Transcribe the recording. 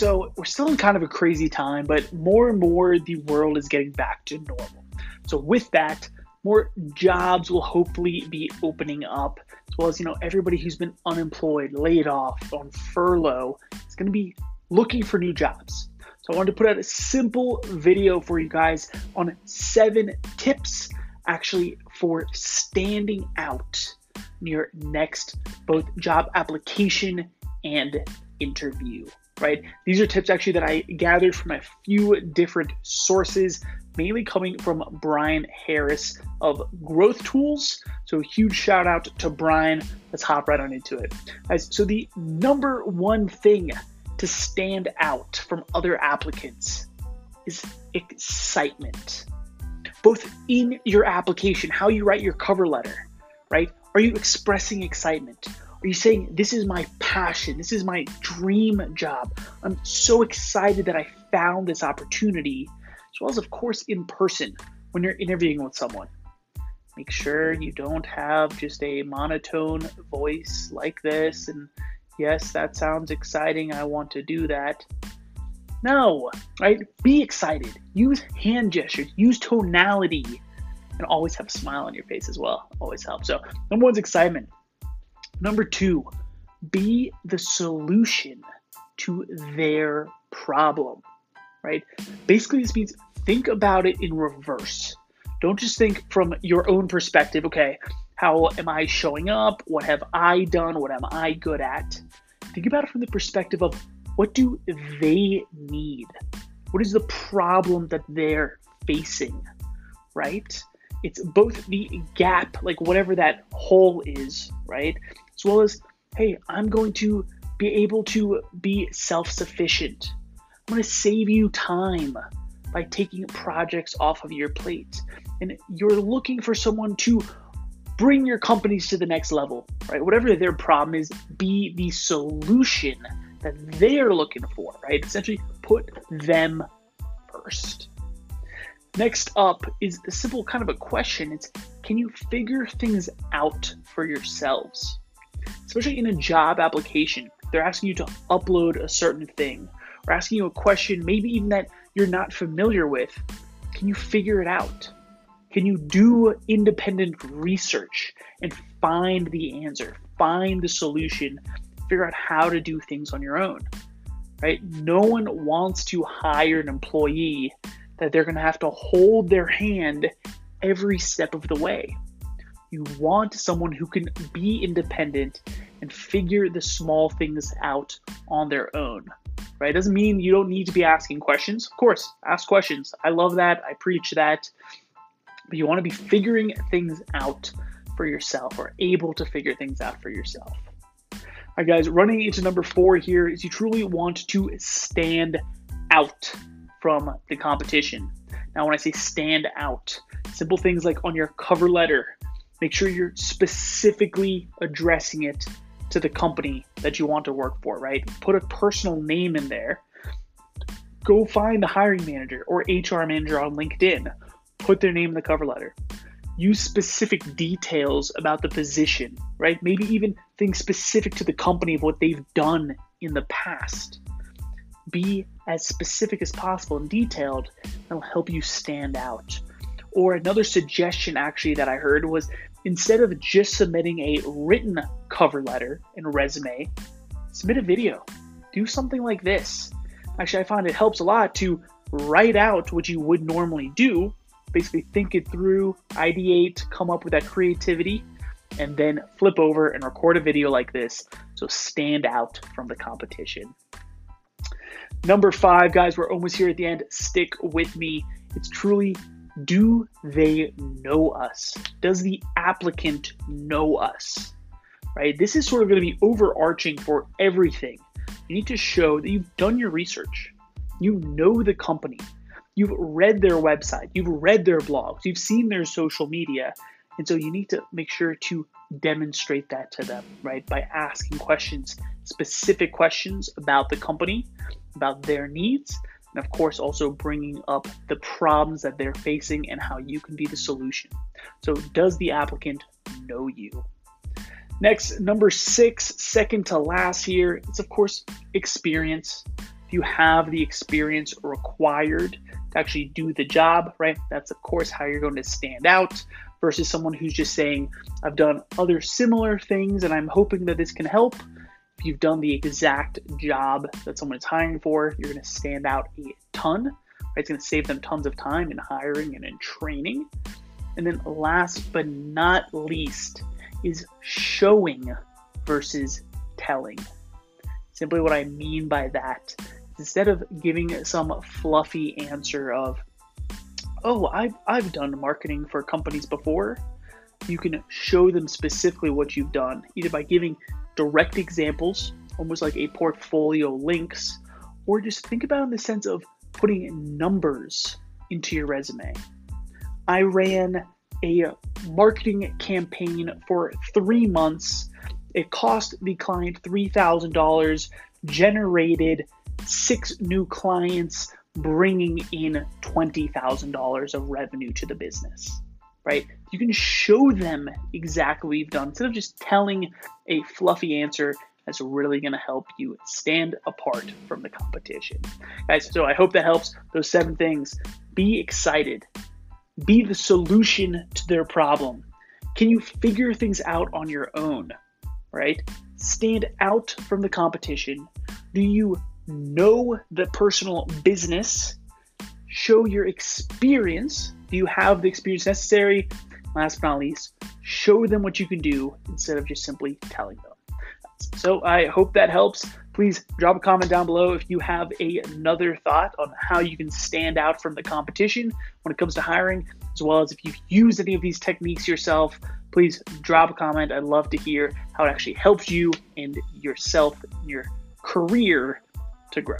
So we're still in kind of a crazy time, but more and more the world is getting back to normal. So with that, more jobs will hopefully be opening up, as well as you know everybody who's been unemployed, laid off, on furlough is going to be looking for new jobs. So I wanted to put out a simple video for you guys on seven tips actually for standing out in your next both job application and interview right? These are tips actually that I gathered from a few different sources, mainly coming from Bryan Harris of Growth Tools. So, a huge shout out to Bryan. Let's hop right on into it. Guys, so the number one thing to stand out from other applicants is excitement. Both in your application, how you write your cover letter, right? Are you expressing excitement? Are you saying, This is my passion? This is my dream job. I'm so excited that I found this opportunity, as well as, of course, in person when you're interviewing with someone. Make sure you don't have just a monotone voice like this and, yes, that sounds exciting. I want to do that. No, right? Be excited. Use hand gestures, use tonality, and always have a smile on your face as well. Always helps. So, number one's excitement. Number two, be the solution to their problem, right? Basically, this means think about it in reverse. Don't just think from your own perspective, okay, how am I showing up? What have I done? What am I good at? Think about it from the perspective of what do they need? What is the problem that they're facing, right? It's both the gap, like whatever that hole is, right? as well as, hey, I'm going to be able to be self sufficient. I'm going to save you time by taking projects off of your plate. And you're looking for someone to bring your companies to the next level, right? Whatever their problem is, be the solution that they're looking for, right? Essentially, put them first. Next up is the simple kind of a question. It's can you figure things out for yourselves? especially in a job application. They're asking you to upload a certain thing or asking you a question, maybe even that you're not familiar with. Can you figure it out? Can you do independent research and find the answer, find the solution, figure out how to do things on your own? Right? No one wants to hire an employee that they're going to have to hold their hand every step of the way. You want someone who can be independent and figure the small things out on their own. Right? It Doesn't mean you don't need to be asking questions. Of course, ask questions. I love that. I preach that. But you want to be figuring things out for yourself or able to figure things out for yourself. All right, guys, running into number four here is you truly want to stand out from the competition. Now, when I say stand out, simple things like on your cover letter, make sure you're specifically addressing it to the company that you want to work for, right? Put a personal name in there. Go find the hiring manager or HR manager on LinkedIn. Put their name in the cover letter. Use specific details about the position, right? Maybe even things specific to the company of what they've done in the past. Be as specific as possible and detailed. That'll help you stand out. Or another suggestion actually that I heard was instead of just submitting a written cover letter and resume, submit a video. Do something like this. Actually, I find it helps a lot to write out what you would normally do, basically think it through, ideate, come up with that creativity, and then flip over and record a video like this so stand out from the competition. Number five, guys, we're almost here at the end. Stick with me. It's truly do they know us? Does the applicant know us? Right? This is sort of going to be overarching for everything. You need to show that you've done your research. You know the company. You've read their website. You've read their blogs. You've seen their social media. And so you need to make sure to demonstrate that to them, right? By asking questions, specific questions about the company, about their needs, and of course also bringing up the problems that they're facing and how you can be the solution. So, does the applicant know you? Next, number six, second to last here, it's of course experience. if you have the experience required to actually do the job, right? That's, of course, how you're going to stand out versus someone who's just saying, I've done other similar things and I'm hoping that this can help. If you've done the exact job that someone is hiring for, you're going to stand out a ton. Right? It's going to save them tons of time in hiring and in training. And then, last but not least, is showing versus telling. Simply what I mean by that, instead of giving some fluffy answer of, oh, I've, I've done marketing for companies before, you can show them specifically what you've done, either by giving direct examples, almost like a portfolio links, or just think about in the sense of putting numbers into your resume. I ran a marketing campaign for three months. It cost the client $3,000, generated six new clients, bringing in $20,000 of revenue to the business, right? You can show them exactly what you've done instead of just telling a fluffy answer that's really going to help you stand apart from the competition. Guys, so I hope that helps. Those seven things. Be excited. Be the solution to their problem. Can you figure things out on your own? Right? Stand out from the competition. Do you know the personal business, show your experience. Do you have the experience necessary? Last but not least, show them what you can do instead of just simply telling them. So I hope that helps. Please drop a comment down below if you have a, another thought on how you can stand out from the competition when it comes to hiring, as well as if you've used any of these techniques yourself. Please drop a comment. I'd love to hear how it actually helps you and yourself in your career to grow.